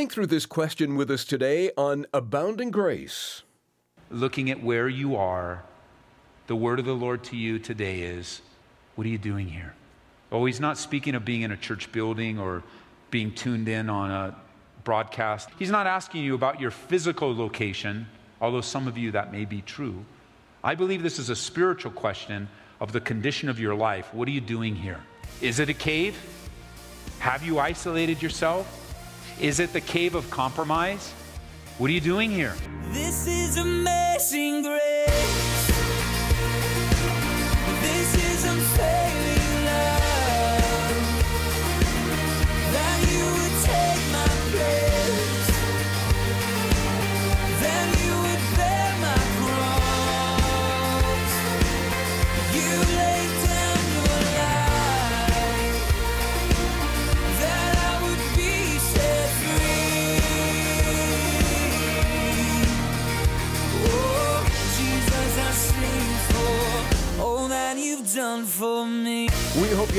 Think through this question with us today on Abounding Grace. Looking at where you are, the word of the Lord to you today is what are you doing here? Oh, he's not speaking of being in a church building or being tuned in on a broadcast. He's not asking you about your physical location, although some of you that may be true. I believe this is a spiritual question of the condition of your life. What are you doing here? Is it a cave? Have you isolated yourself? Is it the cave of compromise? What are you doing here? This is amazing grace.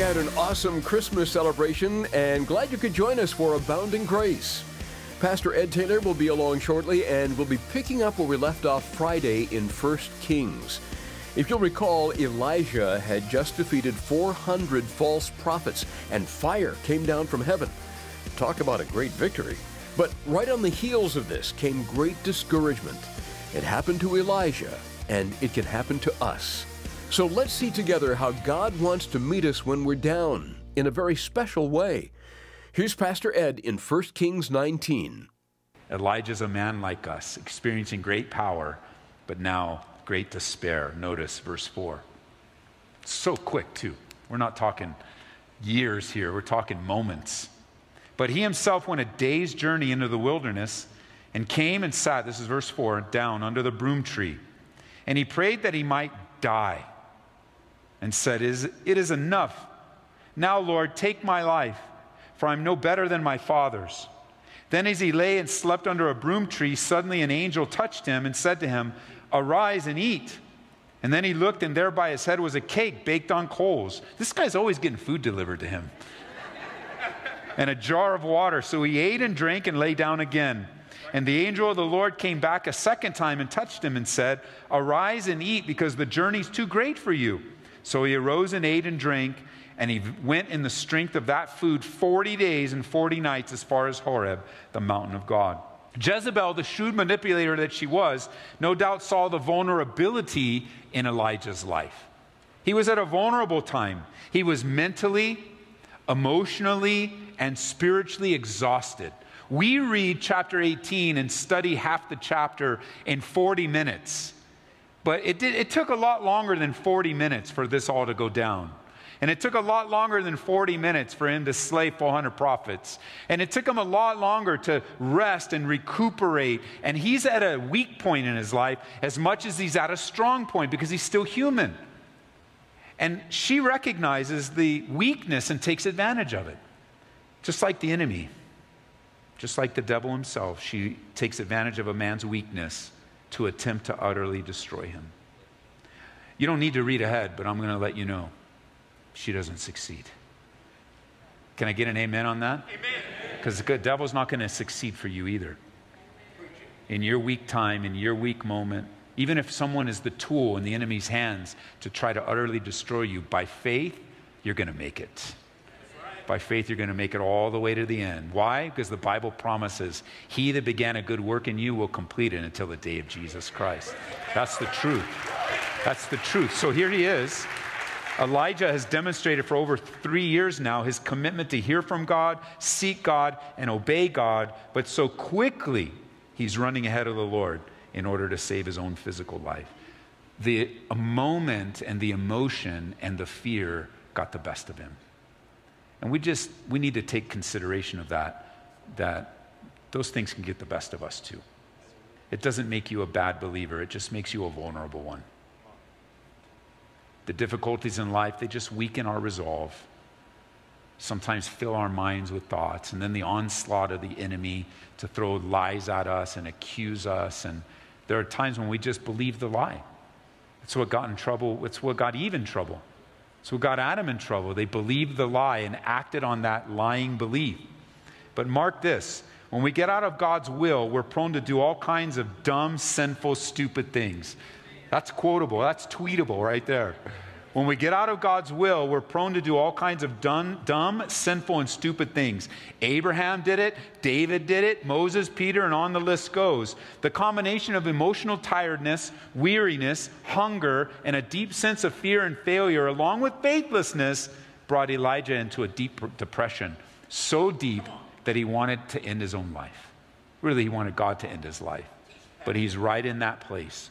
Had an awesome Christmas celebration and glad you could join us for Abounding Grace. Pastor Ed Taylor will be along shortly and we'll be picking up where we left off Friday in 1 Kings. If you'll recall, Elijah had just defeated 400 false prophets and fire came down from heaven. Talk about a great victory. But right on the heels of this came great discouragement. It happened to Elijah, and it can happen to us. So let's see together how God wants to meet us when we're down in a very special way. Here's Pastor Ed in 1 Kings 19. Elijah's a man like us, experiencing great power, but now great despair. Notice verse 4. So quick, too. We're not talking years here, we're talking moments. But he himself went a day's journey into the wilderness and came and sat, this is verse 4, down under the broom tree. And he prayed that he might die and said, It is enough. Now, Lord, take my life, for I'm no better than my father's. Then, as he lay and slept under a broom tree, suddenly an angel touched him and said to him, Arise and eat. And then he looked, and there by his head was a cake baked on coals. This guy's always getting food delivered to him. and a jar of water. So he ate and drank and lay down again. And the angel of the Lord came back a second time and touched him and said, Arise and eat, because the journey's too great for you. So he arose and ate and drank, and he went in the strength of that food 40 days and 40 nights as far as Horeb, the mountain of God. Jezebel, the shrewd manipulator that she was, no doubt saw the vulnerability in Elijah's life. He was at a vulnerable time. He was mentally, emotionally, and spiritually exhausted. We read chapter 18 and study half the chapter in 40 minutes. But it, did, it took a lot longer than 40 minutes for this all to go down. And it took a lot longer than 40 minutes for him to slay 400 prophets. And it took him a lot longer to rest and recuperate. And he's at a weak point in his life as much as he's at a strong point because he's still human. And she recognizes the weakness and takes advantage of it, just like the enemy. Just like the devil himself, she takes advantage of a man's weakness to attempt to utterly destroy him. You don't need to read ahead, but I'm going to let you know she doesn't succeed. Can I get an amen on that? Because the devil's not going to succeed for you either. In your weak time, in your weak moment, even if someone is the tool in the enemy's hands to try to utterly destroy you, by faith, you're going to make it. By faith, you're going to make it all the way to the end. Why? Because the Bible promises, He that began a good work in you will complete it until the day of Jesus Christ. That's the truth. That's the truth. So here he is. Elijah has demonstrated for over three years now his commitment to hear from God, seek God, and obey God, but so quickly he's running ahead of the Lord in order to save his own physical life. The moment and the emotion and the fear got the best of him. And we just, we need to take consideration of that, that those things can get the best of us too. It doesn't make you a bad believer, it just makes you a vulnerable one. The difficulties in life, they just weaken our resolve. Sometimes fill our minds with thoughts, and then the onslaught of the enemy to throw lies at us and accuse us. And there are times when we just believe the lie. It's what got in trouble, it's what got Eve in trouble. It's what got Adam in trouble. They believed the lie and acted on that lying belief. But mark this when we get out of God's will, we're prone to do all kinds of dumb, sinful, stupid things. That's quotable, that's tweetable right there. When we get out of God's will, we're prone to do all kinds of dumb, dumb, sinful, and stupid things. Abraham did it, David did it, Moses, Peter, and on the list goes. The combination of emotional tiredness, weariness, hunger, and a deep sense of fear and failure, along with faithlessness, brought Elijah into a deep depression. So deep that he wanted to end his own life. Really, he wanted God to end his life. But he's right in that place.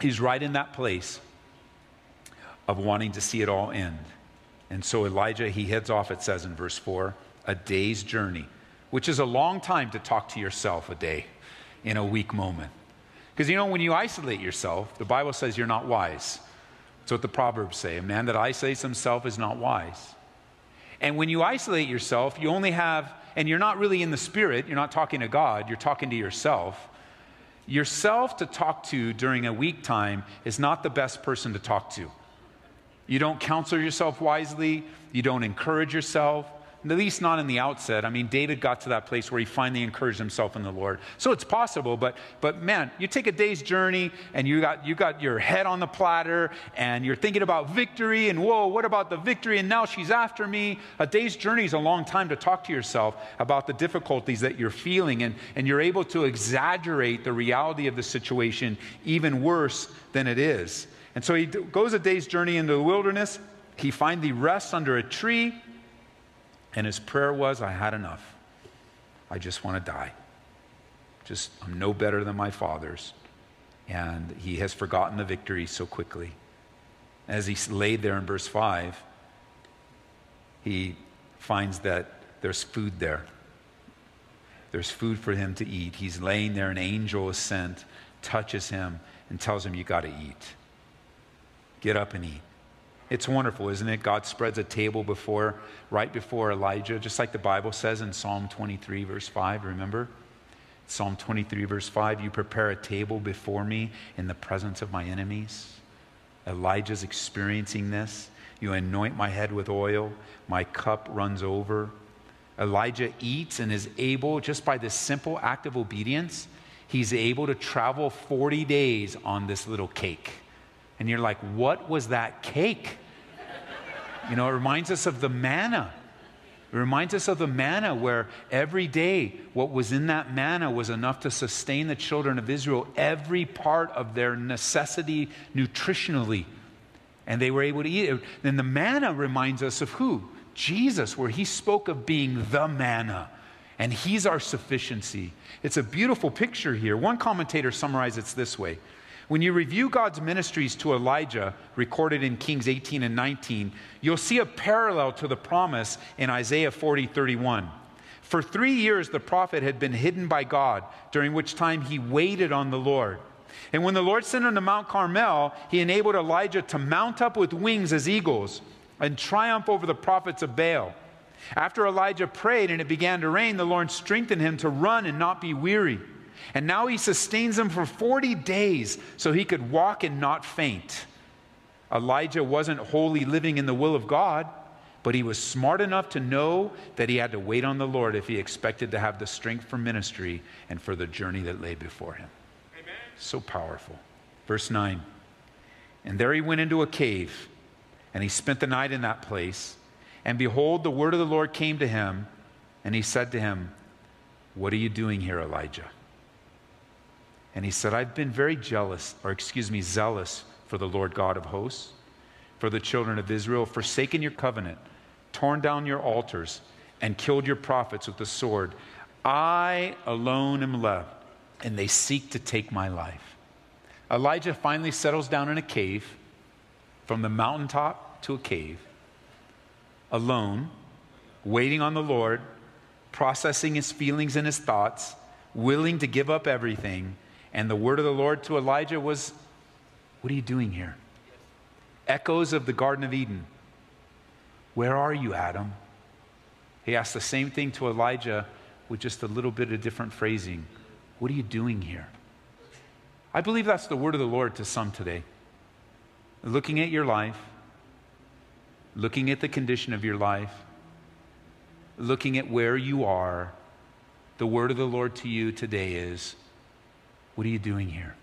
He's right in that place of wanting to see it all end. And so Elijah, he heads off, it says in verse 4, a day's journey, which is a long time to talk to yourself a day in a weak moment. Because you know, when you isolate yourself, the Bible says you're not wise. That's what the Proverbs say. A man that isolates himself is not wise. And when you isolate yourself, you only have, and you're not really in the spirit, you're not talking to God, you're talking to yourself. Yourself to talk to during a weak time is not the best person to talk to. You don't counsel yourself wisely. You don't encourage yourself, at least not in the outset. I mean, David got to that place where he finally encouraged himself in the Lord. So it's possible, but, but man, you take a day's journey and you got, you got your head on the platter and you're thinking about victory and whoa, what about the victory? And now she's after me. A day's journey is a long time to talk to yourself about the difficulties that you're feeling and, and you're able to exaggerate the reality of the situation even worse than it is. And so he goes a day's journey into the wilderness. He finally rests under a tree. And his prayer was, I had enough. I just want to die. Just, I'm no better than my fathers. And he has forgotten the victory so quickly. As he laid there in verse 5, he finds that there's food there. There's food for him to eat. He's laying there, an angel is sent, touches him, and tells him, You got to eat. Get up and eat. It's wonderful, isn't it? God spreads a table before, right before Elijah, just like the Bible says in Psalm 23, verse 5. Remember? Psalm 23, verse 5 You prepare a table before me in the presence of my enemies. Elijah's experiencing this. You anoint my head with oil, my cup runs over. Elijah eats and is able, just by this simple act of obedience, he's able to travel 40 days on this little cake. And you're like, what was that cake? You know, it reminds us of the manna. It reminds us of the manna where every day what was in that manna was enough to sustain the children of Israel, every part of their necessity nutritionally. And they were able to eat it. Then the manna reminds us of who? Jesus, where he spoke of being the manna. And he's our sufficiency. It's a beautiful picture here. One commentator summarizes it this way when you review God's ministries to Elijah, recorded in Kings 18 and 19, you'll see a parallel to the promise in Isaiah 40 31. For three years, the prophet had been hidden by God, during which time he waited on the Lord. And when the Lord sent him to Mount Carmel, he enabled Elijah to mount up with wings as eagles and triumph over the prophets of Baal. After Elijah prayed and it began to rain, the Lord strengthened him to run and not be weary. And now he sustains him for 40 days so he could walk and not faint. Elijah wasn't wholly living in the will of God, but he was smart enough to know that he had to wait on the Lord if he expected to have the strength for ministry and for the journey that lay before him. Amen. So powerful. Verse 9 And there he went into a cave, and he spent the night in that place. And behold, the word of the Lord came to him, and he said to him, What are you doing here, Elijah? And he said, I've been very jealous, or excuse me, zealous for the Lord God of hosts, for the children of Israel, forsaken your covenant, torn down your altars, and killed your prophets with the sword. I alone am left, and they seek to take my life. Elijah finally settles down in a cave, from the mountaintop to a cave, alone, waiting on the Lord, processing his feelings and his thoughts, willing to give up everything and the word of the Lord to Elijah was, What are you doing here? Echoes of the Garden of Eden. Where are you, Adam? He asked the same thing to Elijah with just a little bit of different phrasing. What are you doing here? I believe that's the word of the Lord to some today. Looking at your life, looking at the condition of your life, looking at where you are, the word of the Lord to you today is what are you doing here?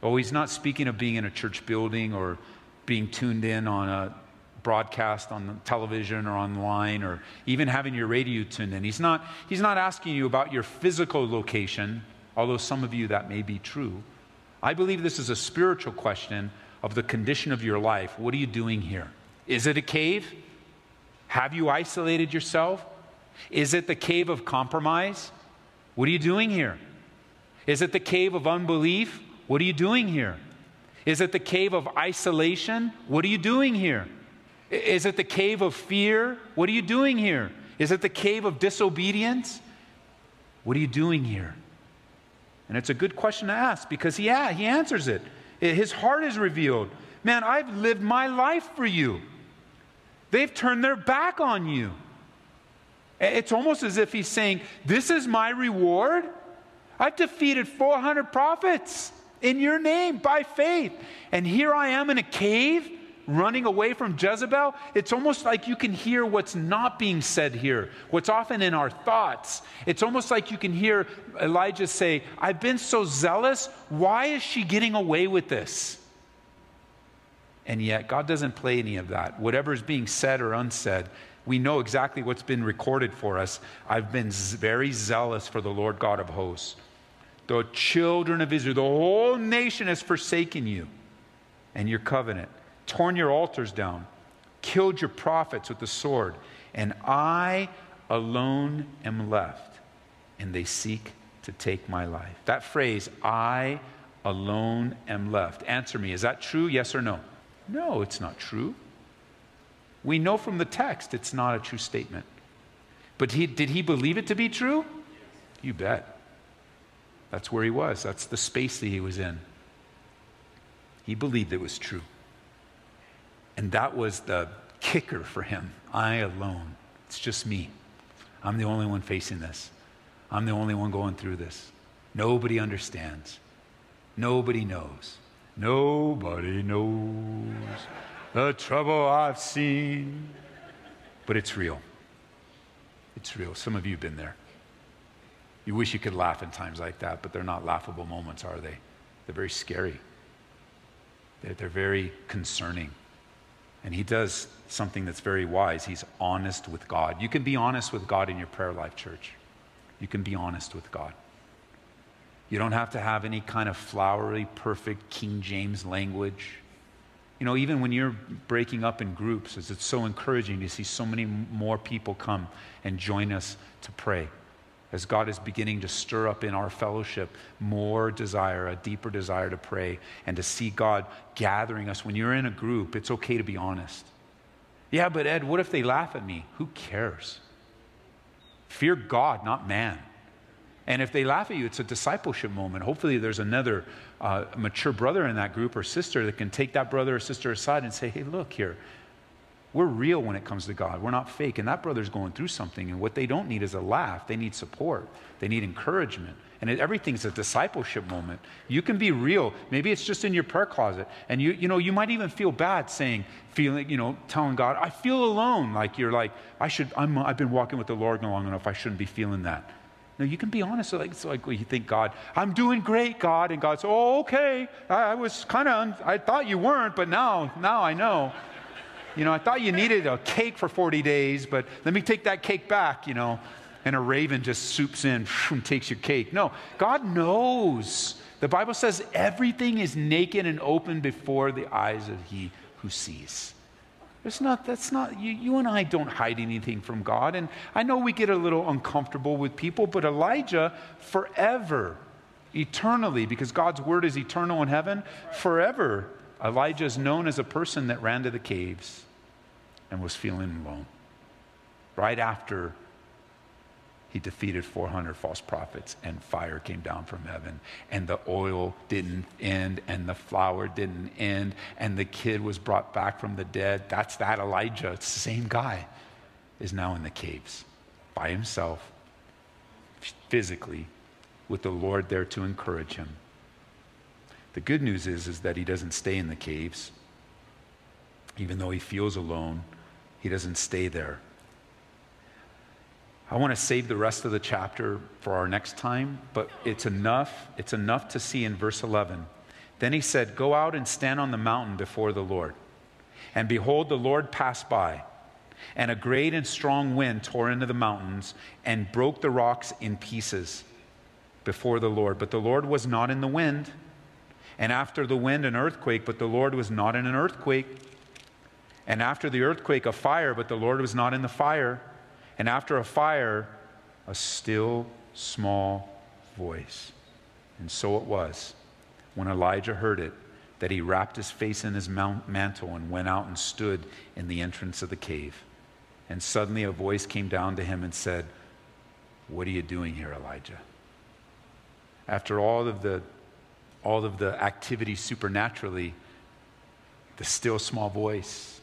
Oh, he's not speaking of being in a church building or being tuned in on a broadcast on television or online or even having your radio tuned in. He's not, he's not asking you about your physical location, although some of you that may be true. I believe this is a spiritual question of the condition of your life. What are you doing here? Is it a cave? Have you isolated yourself? Is it the cave of compromise? What are you doing here? Is it the cave of unbelief? What are you doing here? Is it the cave of isolation? What are you doing here? Is it the cave of fear? What are you doing here? Is it the cave of disobedience? What are you doing here? And it's a good question to ask because he, yeah, he answers it. His heart is revealed. Man, I've lived my life for you. They've turned their back on you. It's almost as if he's saying, This is my reward. I've defeated 400 prophets in your name by faith. And here I am in a cave running away from Jezebel, it's almost like you can hear what's not being said here, what's often in our thoughts. It's almost like you can hear Elijah say, I've been so zealous. Why is she getting away with this? And yet, God doesn't play any of that. Whatever is being said or unsaid, we know exactly what's been recorded for us. I've been very zealous for the Lord God of hosts. The children of Israel, the whole nation has forsaken you and your covenant torn your altars down, killed your prophets with the sword, and I alone am left, and they seek to take my life. That phrase, I alone am left. Answer me, is that true? Yes or no? No, it's not true. We know from the text it's not a true statement. But he, did he believe it to be true? You bet. That's where he was. That's the space that he was in. He believed it was true. And that was the kicker for him. I alone. It's just me. I'm the only one facing this. I'm the only one going through this. Nobody understands. Nobody knows. Nobody knows the trouble I've seen. But it's real. It's real. Some of you have been there. You wish you could laugh in times like that, but they're not laughable moments, are they? They're very scary. They're, very concerning. And he does something that's very wise. He's honest with God. You can be honest with God in your prayer life, church. You can be honest with God. You don't have to have any kind of flowery, perfect King James language. You know, even when you're breaking up in groups, it's so encouraging to see so many more people come and join us to pray as God is beginning to stir up in our fellowship more desire, a deeper desire to pray and to see God gathering us. When you're in a group, it's okay to be honest. Yeah, but Ed, what if they laugh at me? Who cares? Fear God, not man. And if they laugh at you, it's a discipleship moment. Hopefully, there's another uh, mature brother in that group or sister that can take that brother or sister aside and say, hey, look here, we're real when it comes to God. We're not fake. And that brother's going through something. And what they don't need is a laugh. They need support. They need encouragement. And it, everything's a discipleship moment. You can be real. Maybe it's just in your prayer closet. And you, you know, you might even feel bad saying, feeling, you know, telling God, I feel alone. Like you're like, I should, I'm, I've been walking with the Lord long enough. I shouldn't be feeling that. No, you can be honest. Like, it's like you think, God, I'm doing great, God. And God says, oh, okay. I, I was kind of, I thought you weren't, but now, now I know. You know, I thought you needed a cake for 40 days, but let me take that cake back, you know. And a raven just swoops in and takes your cake. No, God knows. The Bible says everything is naked and open before the eyes of He who sees. It's not, that's not, you, you and I don't hide anything from God. And I know we get a little uncomfortable with people, but Elijah, forever, eternally, because God's word is eternal in heaven, forever Elijah is known as a person that ran to the caves and was feeling alone. Right after he defeated 400 false prophets and fire came down from heaven and the oil didn't end and the flour didn't end and the kid was brought back from the dead that's that elijah it's the same guy is now in the caves by himself physically with the lord there to encourage him the good news is, is that he doesn't stay in the caves. Even though he feels alone, he doesn't stay there. I want to save the rest of the chapter for our next time, but it's enough. It's enough to see in verse 11. Then he said, Go out and stand on the mountain before the Lord. And behold, the Lord passed by, and a great and strong wind tore into the mountains and broke the rocks in pieces before the Lord. But the Lord was not in the wind. And after the wind, an earthquake, but the Lord was not in an earthquake. And after the earthquake, a fire, but the Lord was not in the fire. And after a fire, a still small voice. And so it was when Elijah heard it that he wrapped his face in his mantle and went out and stood in the entrance of the cave. And suddenly a voice came down to him and said, What are you doing here, Elijah? After all of the, all of the activity supernaturally, the still small voice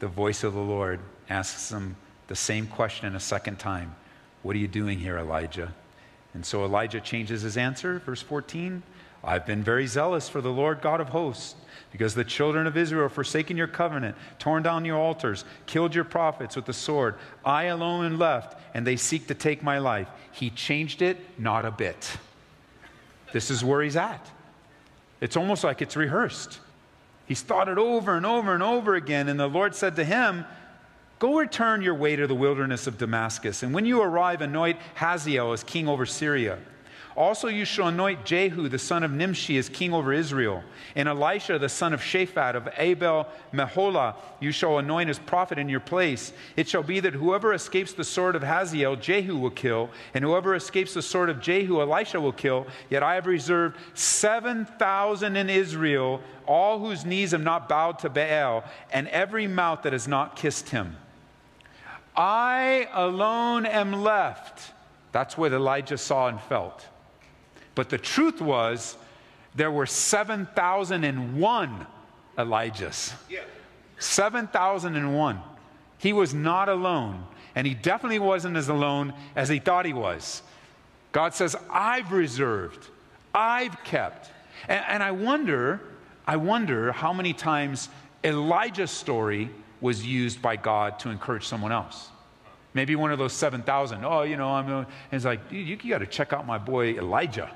the voice of the Lord asks him the same question a second time What are you doing here, Elijah? And so Elijah changes his answer, verse 14. I've been very zealous for the Lord God of hosts, because the children of Israel have forsaken your covenant, torn down your altars, killed your prophets with the sword. I alone am left, and they seek to take my life. He changed it not a bit. This is where he's at. It's almost like it's rehearsed. He's thought it over and over and over again. And the Lord said to him, Go return your way to the wilderness of Damascus. And when you arrive, anoint Hazael as king over Syria. Also, you shall anoint Jehu, the son of Nimshi, as king over Israel. And Elisha, the son of Shaphat of Abel Meholah, you shall anoint as prophet in your place. It shall be that whoever escapes the sword of Hazael, Jehu will kill, and whoever escapes the sword of Jehu, Elisha will kill. Yet I have reserved 7,000 in Israel, all whose knees have not bowed to Baal, and every mouth that has not kissed him. I alone am left. That's what Elijah saw and felt. But the truth was, there were 7,001 Elijahs. Yeah. 7,001. He was not alone, and he definitely wasn't as alone as he thought he was. God says, I've reserved, I've kept. And, and I wonder, I wonder how many times Elijah's story was used by God to encourage someone else. Maybe one of those 7,000. Oh, you know, I'm, uh, it's like, you, you got to check out my boy Elijah.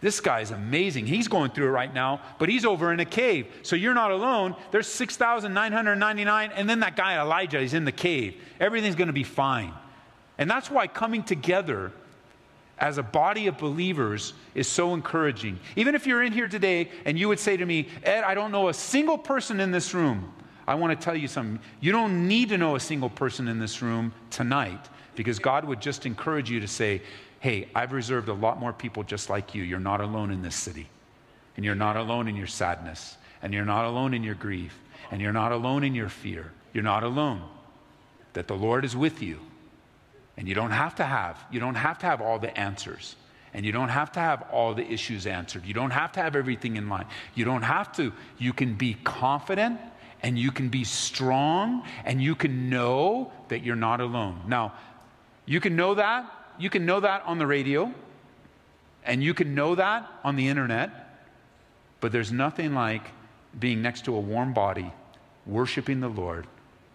This guy is amazing. He's going through it right now, but he's over in a cave. So you're not alone. There's 6,999, and then that guy Elijah is in the cave. Everything's going to be fine. And that's why coming together as a body of believers is so encouraging. Even if you're in here today and you would say to me, Ed, I don't know a single person in this room. I want to tell you something. You don't need to know a single person in this room tonight because God would just encourage you to say, hey, I've reserved a lot more people just like you. You're not alone in this city. And you're not alone in your sadness. And you're not alone in your grief. And you're not alone in your fear. You're not alone. That the Lord is with you. And you don't have to have, you don't have to have all the answers. And you don't have to have all the issues answered. You don't have to have everything in line. You don't have to. You can be confident and you can be strong and you can know that you're not alone. Now, you can know that you can know that on the radio, and you can know that on the internet, but there's nothing like being next to a warm body, worshiping the Lord,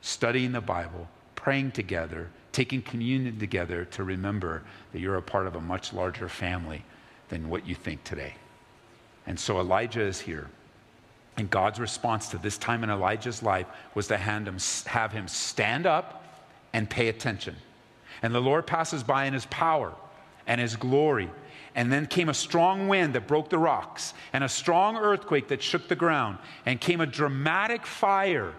studying the Bible, praying together, taking communion together to remember that you're a part of a much larger family than what you think today. And so Elijah is here. And God's response to this time in Elijah's life was to him, have him stand up and pay attention. And the Lord passes by in his power and his glory. And then came a strong wind that broke the rocks, and a strong earthquake that shook the ground, and came a dramatic fire.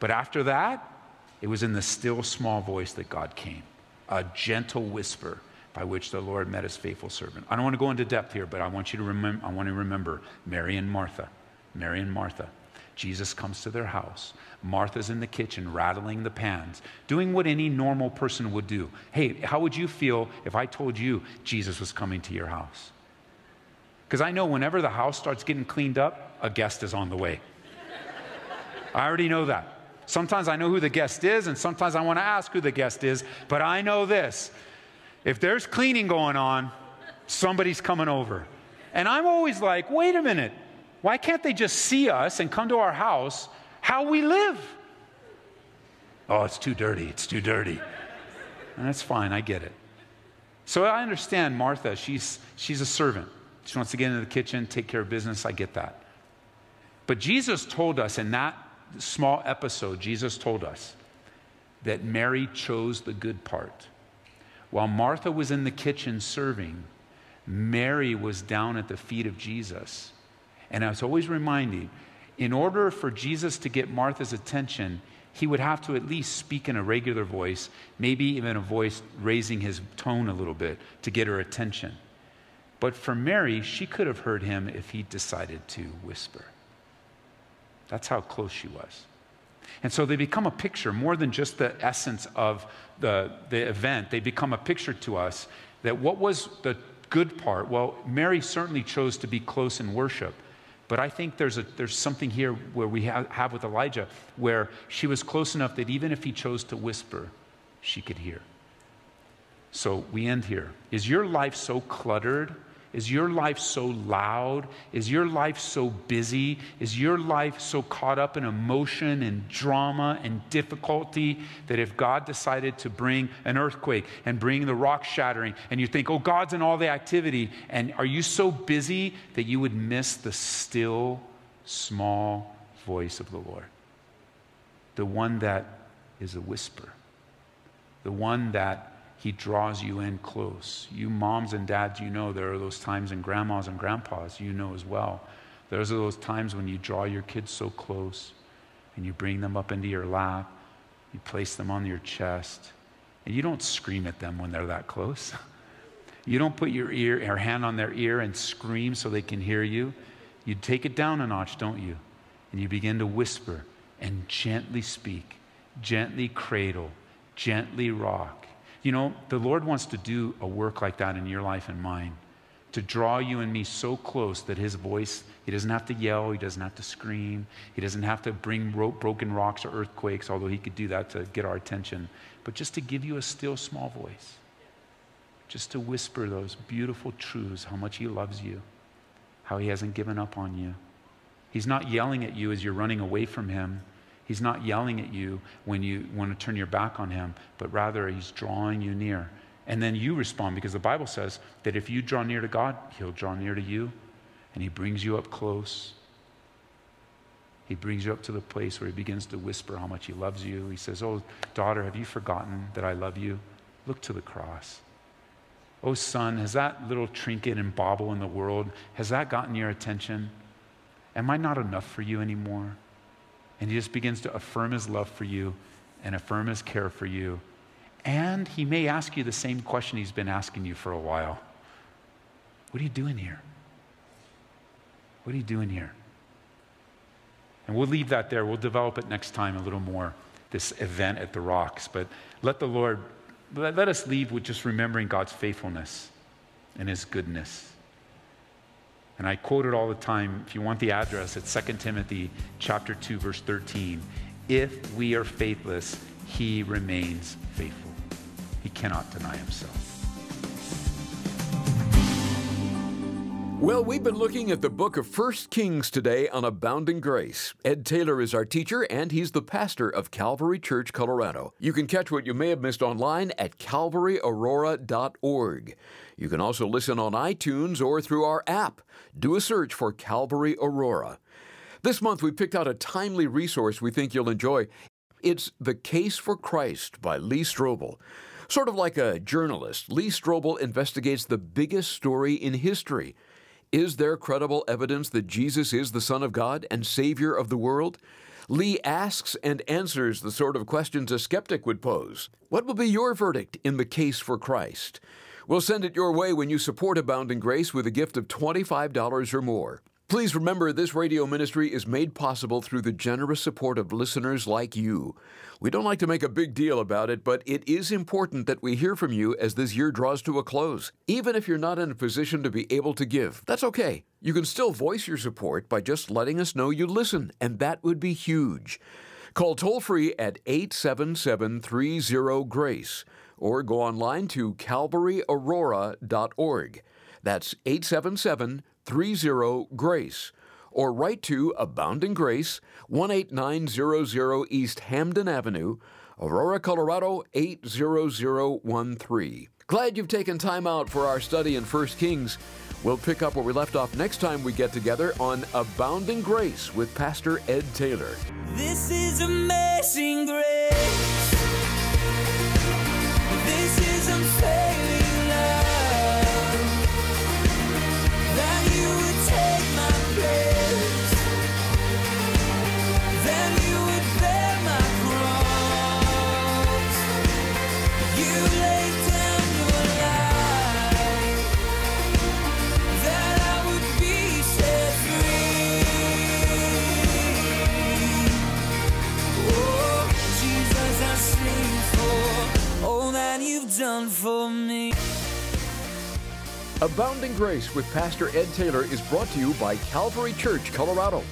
But after that, it was in the still small voice that God came, a gentle whisper by which the Lord met his faithful servant. I don't want to go into depth here, but I want you to remember, I want to remember Mary and Martha. Mary and Martha. Jesus comes to their house. Martha's in the kitchen rattling the pans, doing what any normal person would do. Hey, how would you feel if I told you Jesus was coming to your house? Because I know whenever the house starts getting cleaned up, a guest is on the way. I already know that. Sometimes I know who the guest is, and sometimes I want to ask who the guest is, but I know this. If there's cleaning going on, somebody's coming over. And I'm always like, wait a minute. Why can't they just see us and come to our house how we live? Oh, it's too dirty. It's too dirty. And that's fine, I get it. So I understand Martha, she's, she's a servant. She wants to get into the kitchen, take care of business. I get that. But Jesus told us in that small episode, Jesus told us that Mary chose the good part. While Martha was in the kitchen serving, Mary was down at the feet of Jesus. And I was always reminding, in order for Jesus to get Martha's attention, he would have to at least speak in a regular voice, maybe even a voice raising his tone a little bit to get her attention. But for Mary, she could have heard him if he decided to whisper. That's how close she was. And so they become a picture more than just the essence of the, the event. They become a picture to us that what was the good part? Well, Mary certainly chose to be close in worship. But I think there's, a, there's something here where we have, have with Elijah where she was close enough that even if he chose to whisper, she could hear. So we end here. Is your life so cluttered is your life so loud? Is your life so busy? Is your life so caught up in emotion and drama and difficulty that if God decided to bring an earthquake and bring the rock shattering, and you think, oh, God's in all the activity, and are you so busy that you would miss the still, small voice of the Lord? The one that is a whisper, the one that he draws you in close. You moms and dads, you know there are those times, and grandmas and grandpas, you know as well. Those are those times when you draw your kids so close and you bring them up into your lap, you place them on your chest, and you don't scream at them when they're that close. You don't put your ear or hand on their ear and scream so they can hear you. You take it down a notch, don't you? And you begin to whisper and gently speak, gently cradle, gently rock you know, the Lord wants to do a work like that in your life and mine to draw you and me so close that his voice, he doesn't have to yell, he doesn't have to scream, he doesn't have to bring ro- broken rocks or earthquakes, although he could do that to get our attention, but just to give you a still small voice, just to whisper those beautiful truths how much he loves you, how he hasn't given up on you. He's not yelling at you as you're running away from him. He's not yelling at you when you want to turn your back on him, but rather he's drawing you near. And then you respond because the Bible says that if you draw near to God, he'll draw near to you and he brings you up close. He brings you up to the place where he begins to whisper how much he loves you. He says, Oh, daughter, have you forgotten that I love you? Look to the cross. Oh, son, has that little trinket and bauble in the world, has that gotten your attention? Am I not enough for you anymore? And he just begins to affirm his love for you and affirm his care for you. And he may ask you the same question he's been asking you for a while What are you doing here? What are you doing here? And we'll leave that there. We'll develop it next time a little more, this event at the rocks. But let the Lord, let, let us leave with just remembering God's faithfulness and his goodness. And I quote it all the time. If you want the address, it's 2 Timothy chapter 2, verse 13. If we are faithless, he remains faithful. He cannot deny himself. Well, we've been looking at the book of First Kings today on Abounding Grace. Ed Taylor is our teacher, and he's the pastor of Calvary Church, Colorado. You can catch what you may have missed online at calvaryaurora.org. You can also listen on iTunes or through our app. Do a search for Calvary Aurora. This month, we picked out a timely resource we think you'll enjoy. It's The Case for Christ by Lee Strobel. Sort of like a journalist, Lee Strobel investigates the biggest story in history. Is there credible evidence that Jesus is the Son of God and Savior of the world? Lee asks and answers the sort of questions a skeptic would pose. What will be your verdict in the case for Christ? We'll send it your way when you support Abounding Grace with a gift of $25 or more. Please remember this radio ministry is made possible through the generous support of listeners like you. We don't like to make a big deal about it, but it is important that we hear from you as this year draws to a close. Even if you're not in a position to be able to give, that's okay. You can still voice your support by just letting us know you listen, and that would be huge. Call toll free at 877 30 GRACE or go online to calvaryaurora.org. That's 877 30 GRACE. Or write to Abounding Grace, 18900 East Hampden Avenue, Aurora, Colorado 80013. Glad you've taken time out for our study in 1 Kings. We'll pick up where we left off next time we get together on Abounding Grace with Pastor Ed Taylor. This is amazing grace. Grace with Pastor Ed Taylor is brought to you by Calvary Church, Colorado.